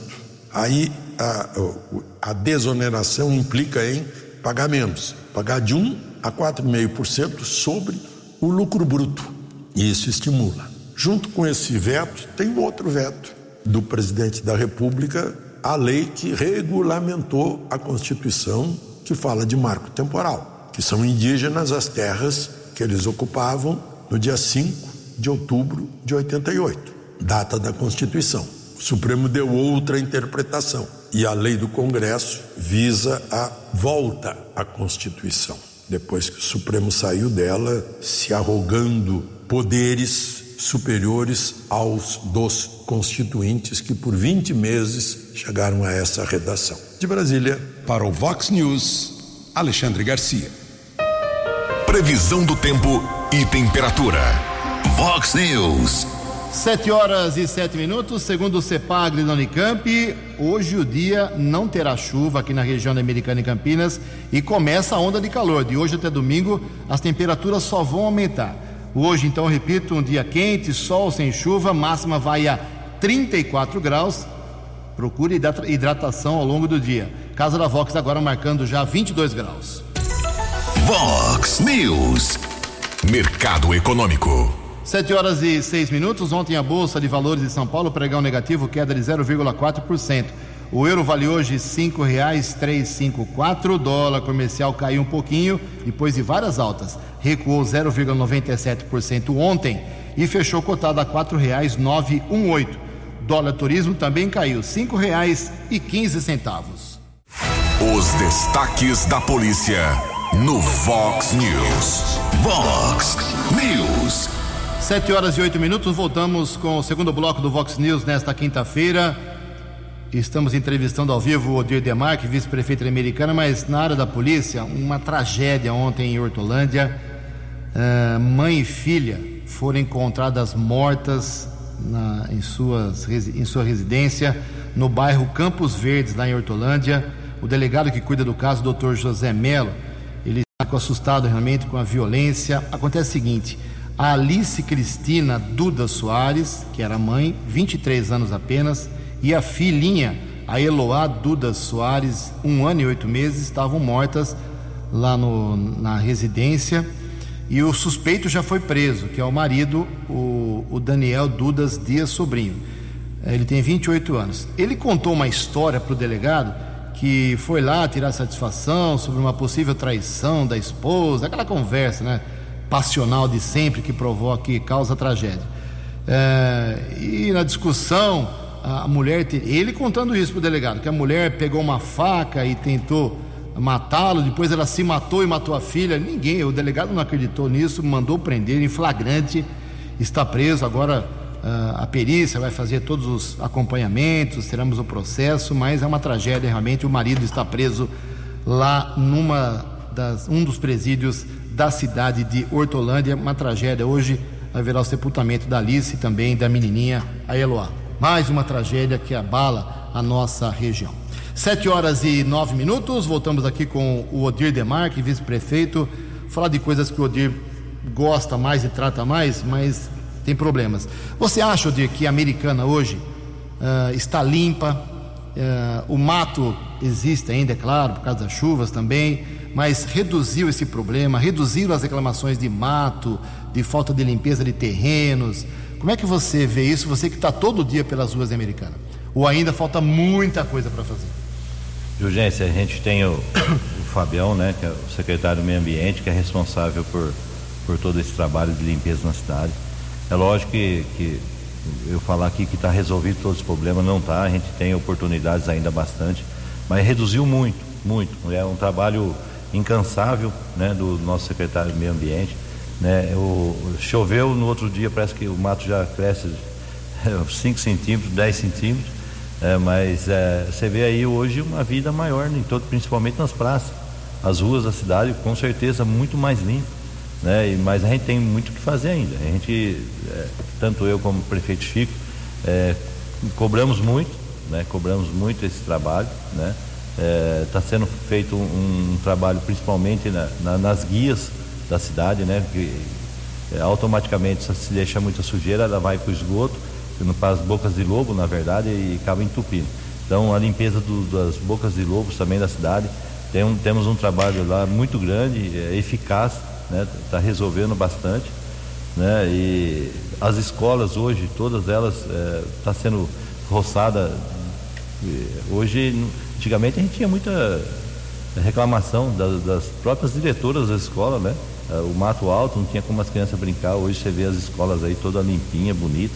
Aí a, a desoneração implica em pagar menos, pagar de 1 a 4,5% sobre o lucro bruto. E isso estimula. Junto com esse veto, tem outro veto do presidente da República, a lei que regulamentou a Constituição que fala de marco temporal, que são indígenas as terras que eles ocupavam no dia 5 de outubro de 88, data da Constituição. O Supremo deu outra interpretação e a lei do Congresso visa a volta à Constituição. Depois que o Supremo saiu dela, se arrogando poderes superiores aos dos constituintes que por 20 meses chegaram a essa redação. De Brasília, para o Vox News, Alexandre Garcia. Previsão do tempo e temperatura. Vox News. Sete horas e sete minutos, segundo o CEPAGRE da Unicamp, hoje o dia não terá chuva aqui na região da Americana e Campinas e começa a onda de calor. De hoje até domingo, as temperaturas só vão aumentar. Hoje, então, repito, um dia quente, sol sem chuva, máxima vai a 34 graus. Procure hidratação ao longo do dia. Casa da Vox agora marcando já 22 graus. Vox News. Mercado Econômico. Sete horas e seis minutos. Ontem a Bolsa de Valores de São Paulo pregão negativo, queda de 0,4%. O euro vale hoje R$ 5,354. O dólar comercial caiu um pouquinho depois de várias altas. Recuou 0,97% ontem e fechou cotado a R$ 4,918. Dólar turismo também caiu R$ 5,15. Os destaques da polícia no Vox News. Vox News. Sete horas e oito minutos, voltamos com o segundo bloco do Vox News nesta quinta-feira. Estamos entrevistando ao vivo o Odir Demarque, vice-prefeito americana, mas na área da polícia, uma tragédia ontem em Hortolândia. Uh, mãe e filha foram encontradas mortas na, em, suas, em sua residência no bairro Campos Verdes, lá em Hortolândia. O delegado que cuida do caso, doutor José Melo, ele está assustado realmente com a violência. Acontece o seguinte: a Alice Cristina Duda Soares, que era mãe, 23 anos apenas, e a filhinha, a Eloá Duda Soares, um ano e oito meses, estavam mortas lá no, na residência. E o suspeito já foi preso, que é o marido, o, o Daniel Dudas Dias Sobrinho. Ele tem 28 anos. Ele contou uma história para o delegado que foi lá tirar satisfação sobre uma possível traição da esposa, aquela conversa, né? Passional de sempre que provoca e causa tragédia. É, e na discussão, a mulher, ele contando isso para o delegado, que a mulher pegou uma faca e tentou matá-lo, depois ela se matou e matou a filha. Ninguém, o delegado não acreditou nisso, mandou prender em flagrante, está preso. Agora a perícia vai fazer todos os acompanhamentos, teremos o processo, mas é uma tragédia realmente. O marido está preso lá numa das, um dos presídios da cidade de Hortolândia. Uma tragédia. Hoje haverá o sepultamento da Alice e também da menininha, a Eloá. Mais uma tragédia que abala a nossa região. Sete horas e nove minutos. Voltamos aqui com o Odir Demarque, vice-prefeito. Falar de coisas que o Odir gosta mais e trata mais, mas tem problemas. Você acha, Odir, que a americana hoje uh, está limpa? Uh, o mato existe ainda, é claro, por causa das chuvas também mas reduziu esse problema, reduziram as reclamações de mato, de falta de limpeza de terrenos. Como é que você vê isso, você que está todo dia pelas ruas americanas? Ou ainda falta muita coisa para fazer? Urgência, a gente tem o, o Fabião, né, que é o secretário do Meio Ambiente, que é responsável por, por todo esse trabalho de limpeza na cidade. É lógico que, que eu falar aqui que está resolvido todos os problemas, não está, a gente tem oportunidades ainda bastante, mas reduziu muito, muito. É um trabalho incansável né, do nosso secretário de Meio Ambiente. Né, o, choveu no outro dia, parece que o mato já cresce 5 centímetros, 10 centímetros, é, mas é, você vê aí hoje uma vida maior, em todo, principalmente nas praças. As ruas da cidade, com certeza, muito mais limpas. Né, mas a gente tem muito o que fazer ainda. A gente, é, tanto eu como o prefeito Chico, é, cobramos muito, né, cobramos muito esse trabalho, né, Está é, sendo feito um, um trabalho principalmente na, na, nas guias da cidade, né? Que, é, automaticamente se deixa muita sujeira, ela vai para o esgoto, para as bocas de lobo, na verdade, e acaba entupindo. Então a limpeza do, das bocas de lobos também da cidade, tem um, temos um trabalho lá muito grande, é, eficaz, está né? Tá resolvendo bastante. Né? E as escolas hoje, todas elas estão é, tá sendo roçada. Hoje Antigamente a gente tinha muita reclamação das, das próprias diretoras da escola, né? É, o mato alto, não tinha como as crianças brincar. Hoje você vê as escolas aí toda limpinha, bonita.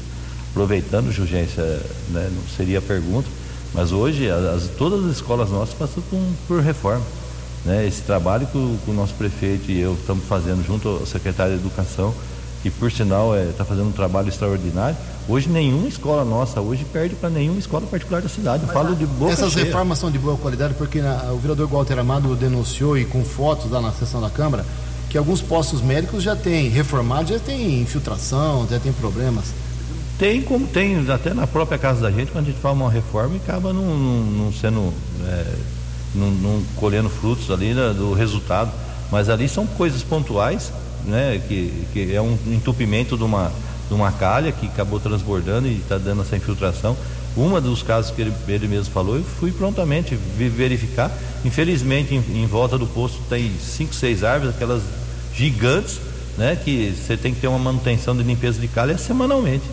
Aproveitando, Jurgência, né? não seria a pergunta, mas hoje as, todas as escolas nossas passam por, por reforma. Né? Esse trabalho que o, que o, nosso prefeito e eu estamos fazendo junto ao secretário de Educação que por sinal está fazendo um trabalho extraordinário. Hoje nenhuma escola nossa hoje perde para nenhuma escola particular da cidade. Eu Mas, falo de boa Essas cheia. reformas são de boa qualidade porque na, o vereador Walter Amado denunciou e com fotos lá na sessão da Câmara que alguns postos médicos já têm reformado, já tem infiltração, já tem problemas. Tem como tem, até na própria casa da gente, quando a gente faz uma reforma e acaba não, não, não sendo, é, não, não colhendo frutos ali né, do resultado. Mas ali são coisas pontuais, né, que, que é um entupimento de uma, de uma calha que acabou transbordando e está dando essa infiltração. Uma dos casos que ele, ele mesmo falou, eu fui prontamente verificar. Infelizmente, em, em volta do posto tem cinco, seis árvores, aquelas gigantes, né, que você tem que ter uma manutenção de limpeza de calha semanalmente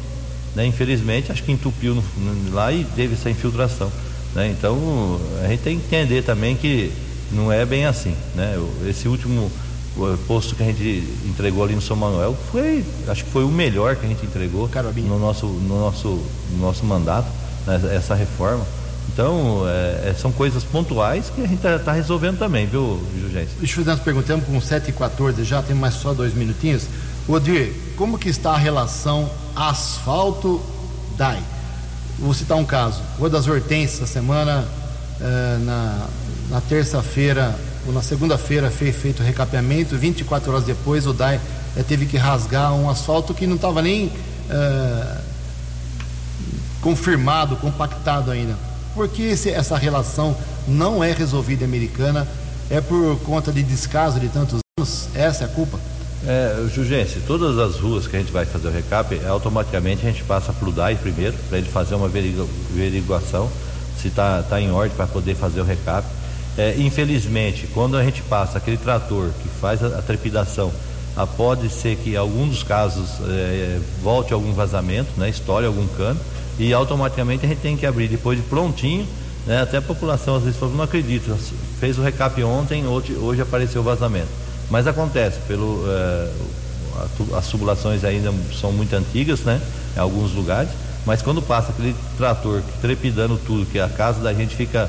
né? Infelizmente, acho que entupiu no- no- lá e teve essa infiltração. Né? Então, a gente tem que entender também que não é bem assim. Né? Esse último o, posto que a gente entregou ali no São Manuel foi, acho que foi o melhor que a gente entregou no nosso, no nosso, no nosso mandato, né? essa reforma. Então, é, é, são coisas pontuais que a gente está resolvendo também, viu, Jurgêncio? Deixa eu fazer umas perguntas, estamos com 7 e 14 já, tem mais só dois minutinhos. Odir, como que está a relação asfalto-DAI? Vou citar um caso. Rua das Hortênsias, essa semana, eh, na, na terça-feira, na segunda-feira, foi feito o recapeamento, 24 horas depois o DAI eh, teve que rasgar um asfalto que não estava nem eh, confirmado, compactado ainda. Por que esse- essa relação não é resolvida Americana? É por conta de descaso de tantos anos? Essa é a culpa? É, Jugência, todas as ruas que a gente vai fazer o recap, é, automaticamente a gente passa para o DAI primeiro, para ele fazer uma averigu- averiguação se está tá em ordem para poder fazer o recap. É, infelizmente, quando a gente passa aquele trator que faz a, a trepidação, ah, pode ser que em algum dos casos é, volte algum vazamento, né, estoure algum cano, e automaticamente a gente tem que abrir depois de prontinho, né, até a população às vezes fala, não acredito, fez o recap ontem, hoje, hoje apareceu o vazamento. Mas acontece, pelo, a tu- as tubulações ainda são muito antigas, né? Em alguns lugares. Mas quando passa aquele trator trepidando tudo, que a casa da gente fica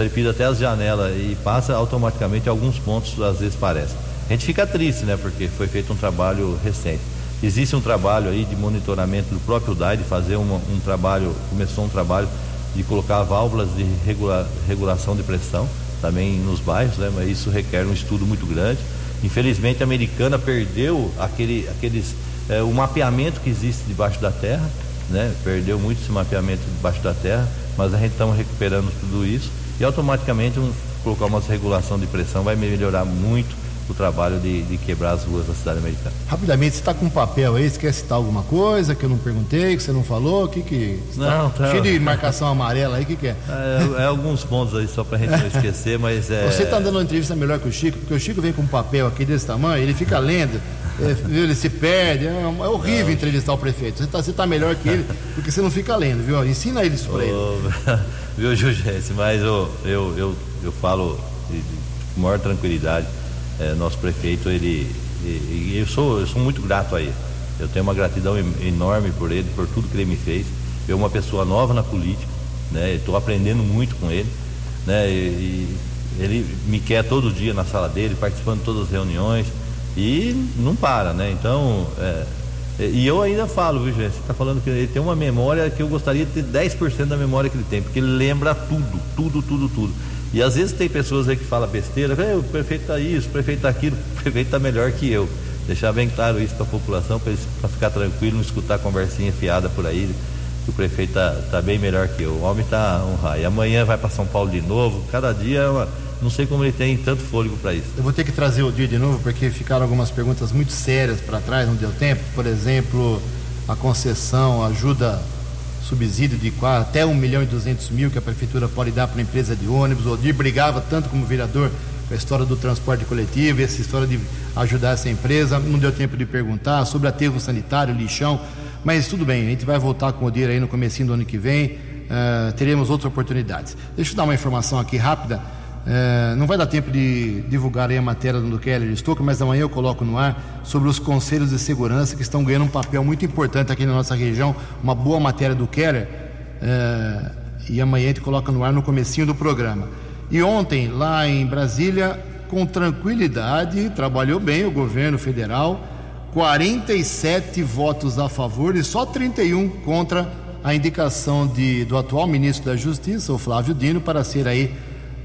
trepida até as janelas e passa automaticamente alguns pontos às vezes parece. A gente fica triste, né? Porque foi feito um trabalho recente. Existe um trabalho aí de monitoramento do próprio DAI, de fazer uma- um trabalho, começou um trabalho de colocar válvulas de regula- regulação de pressão também nos bairros, né? Mas isso requer um estudo muito grande. Infelizmente a americana perdeu aquele, aqueles, eh, o mapeamento que existe debaixo da terra, né? Perdeu muito esse mapeamento debaixo da terra, mas a gente estamos recuperando tudo isso e automaticamente um, colocar uma regulação de pressão vai melhorar muito o trabalho de, de quebrar as ruas da cidade americana. Rapidamente, você está com um papel aí, você quer citar alguma coisa que eu não perguntei, que você não falou? O que que. Não, tá. Cheio de marcação amarela aí, o que, que é? É, é alguns pontos aí só para a gente não esquecer, mas é. Você está dando uma entrevista melhor que o Chico, porque o Chico vem com um papel aqui desse tamanho, ele fica lendo, é, ele se perde, é, é horrível entrevistar o prefeito. Você está tá melhor que ele, porque você não fica lendo, viu? Ensina ele isso para ele. Viu, Jurgense, mas eu, eu, eu, eu falo de, de maior tranquilidade. É, nosso prefeito, ele, e- eu sou, eu sou muito grato a ele. Eu tenho uma gratidão enorme por ele, por tudo que ele me fez. Eu uma pessoa nova na política, né? Estou aprendendo muito com ele, né? E, e ele me quer todo dia na sala dele, participando de todas as reuniões e não para, né? Então, é, e eu ainda falo, viu, gente? Você está falando que ele tem uma memória que eu gostaria de ter 10% da memória que ele tem, porque ele lembra tudo, tudo, tudo, tudo. E às vezes tem pessoas aí que falam besteira, "É, o prefeito está isso, o prefeito está aquilo, o prefeito está melhor que eu. Deixar bem claro isso para a população, para ficar tranquilo, não escutar conversinha fiada por aí, que o prefeito está tá bem melhor que eu. O homem está um raio. Amanhã vai para São Paulo de novo, cada dia é uma. Não sei como ele tem tanto fôlego para isso. Eu vou ter que trazer o dia de novo, porque ficaram algumas perguntas muito sérias para trás, não deu tempo. Por exemplo, a concessão, a ajuda, subsídio de até 1 milhão e 200 mil que a prefeitura pode dar para a empresa de ônibus. O Odir brigava tanto como vereador com a história do transporte coletivo, essa história de ajudar essa empresa. Não deu tempo de perguntar sobre aterro sanitário, lixão. Mas tudo bem, a gente vai voltar com o Odir aí no comecinho do ano que vem. eh, teremos outras oportunidades. Deixa eu dar uma informação aqui rápida. É, não vai dar tempo de divulgar a matéria do Keller Stocco, mas amanhã eu coloco no ar sobre os conselhos de segurança que estão ganhando um papel muito importante aqui na nossa região. Uma boa matéria do Keller. é, e amanhã a gente coloca no ar no comecinho do programa. E ontem, lá em Brasília, com tranquilidade, trabalhou bem o governo federal 47 votos a favor e só 31 contra a indicação de, do atual ministro da Justiça, o Flávio Dino, para ser aí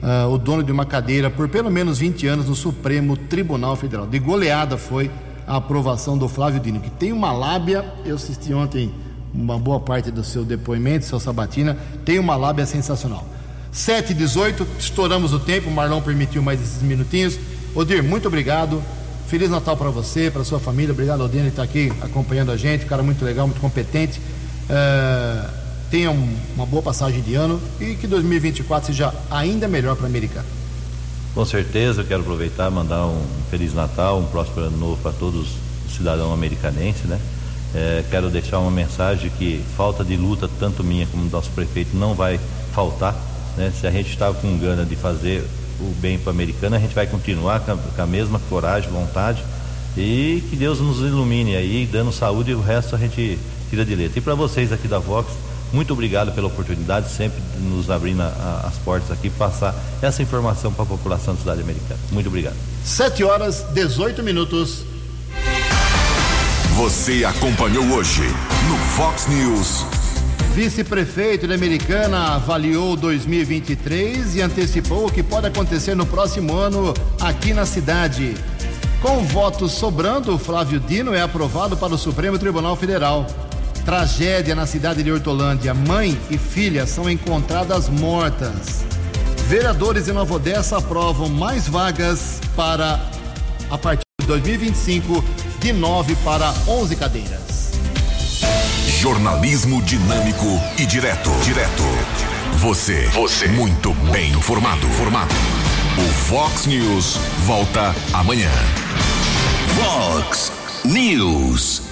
uh, o dono de uma cadeira por pelo menos 20 anos no Supremo Tribunal Federal. De goleada foi a aprovação do Flávio Dino, que tem uma lábia, eu assisti ontem uma boa parte do seu depoimento, seu sabatina, tem uma lábia sensacional. 7 e 18 estouramos o tempo, o Marlon permitiu mais esses minutinhos. Odir, muito obrigado. Feliz Natal para você, para sua família. Obrigado, Odine, estar aqui acompanhando a gente. Cara muito legal, muito competente. Uh, tenha um, uma boa passagem de ano e que 2024 seja ainda melhor para a Americana. Com certeza, eu quero aproveitar mandar um Feliz Natal, um próspero ano novo para todos os cidadãos americanenses, né? É, quero deixar uma mensagem que falta de luta, tanto minha como do nosso prefeito, não vai faltar. Né? Se a gente está com gana de fazer o bem para a americana, a gente vai continuar com a, com a, mesma coragem, vontade e que Deus nos ilumine aí, dando saúde e o resto a gente tira de letra. E para vocês aqui da Vox, muito obrigado pela oportunidade, sempre nos abrindo a, a, as portas aqui, passar essa informação para a população da cidade americana. Muito obrigado. 7 horas 18 minutos. Você acompanhou hoje no Fox News. Vice-prefeito de Americana avaliou 2023 e antecipou o que pode acontecer no próximo ano aqui na cidade. Com votos sobrando, Flávio Dino é aprovado para o Supremo Tribunal Federal. Tragédia na cidade de Hortolândia. Mãe e filha são encontradas mortas. Vereadores de Nova Odessa aprovam mais vagas para a partir de 2025 de 9 para 11 cadeiras. Jornalismo dinâmico e direto. Direto. Você. Você. Muito bem informado. Formado. O Fox News volta amanhã. Fox News.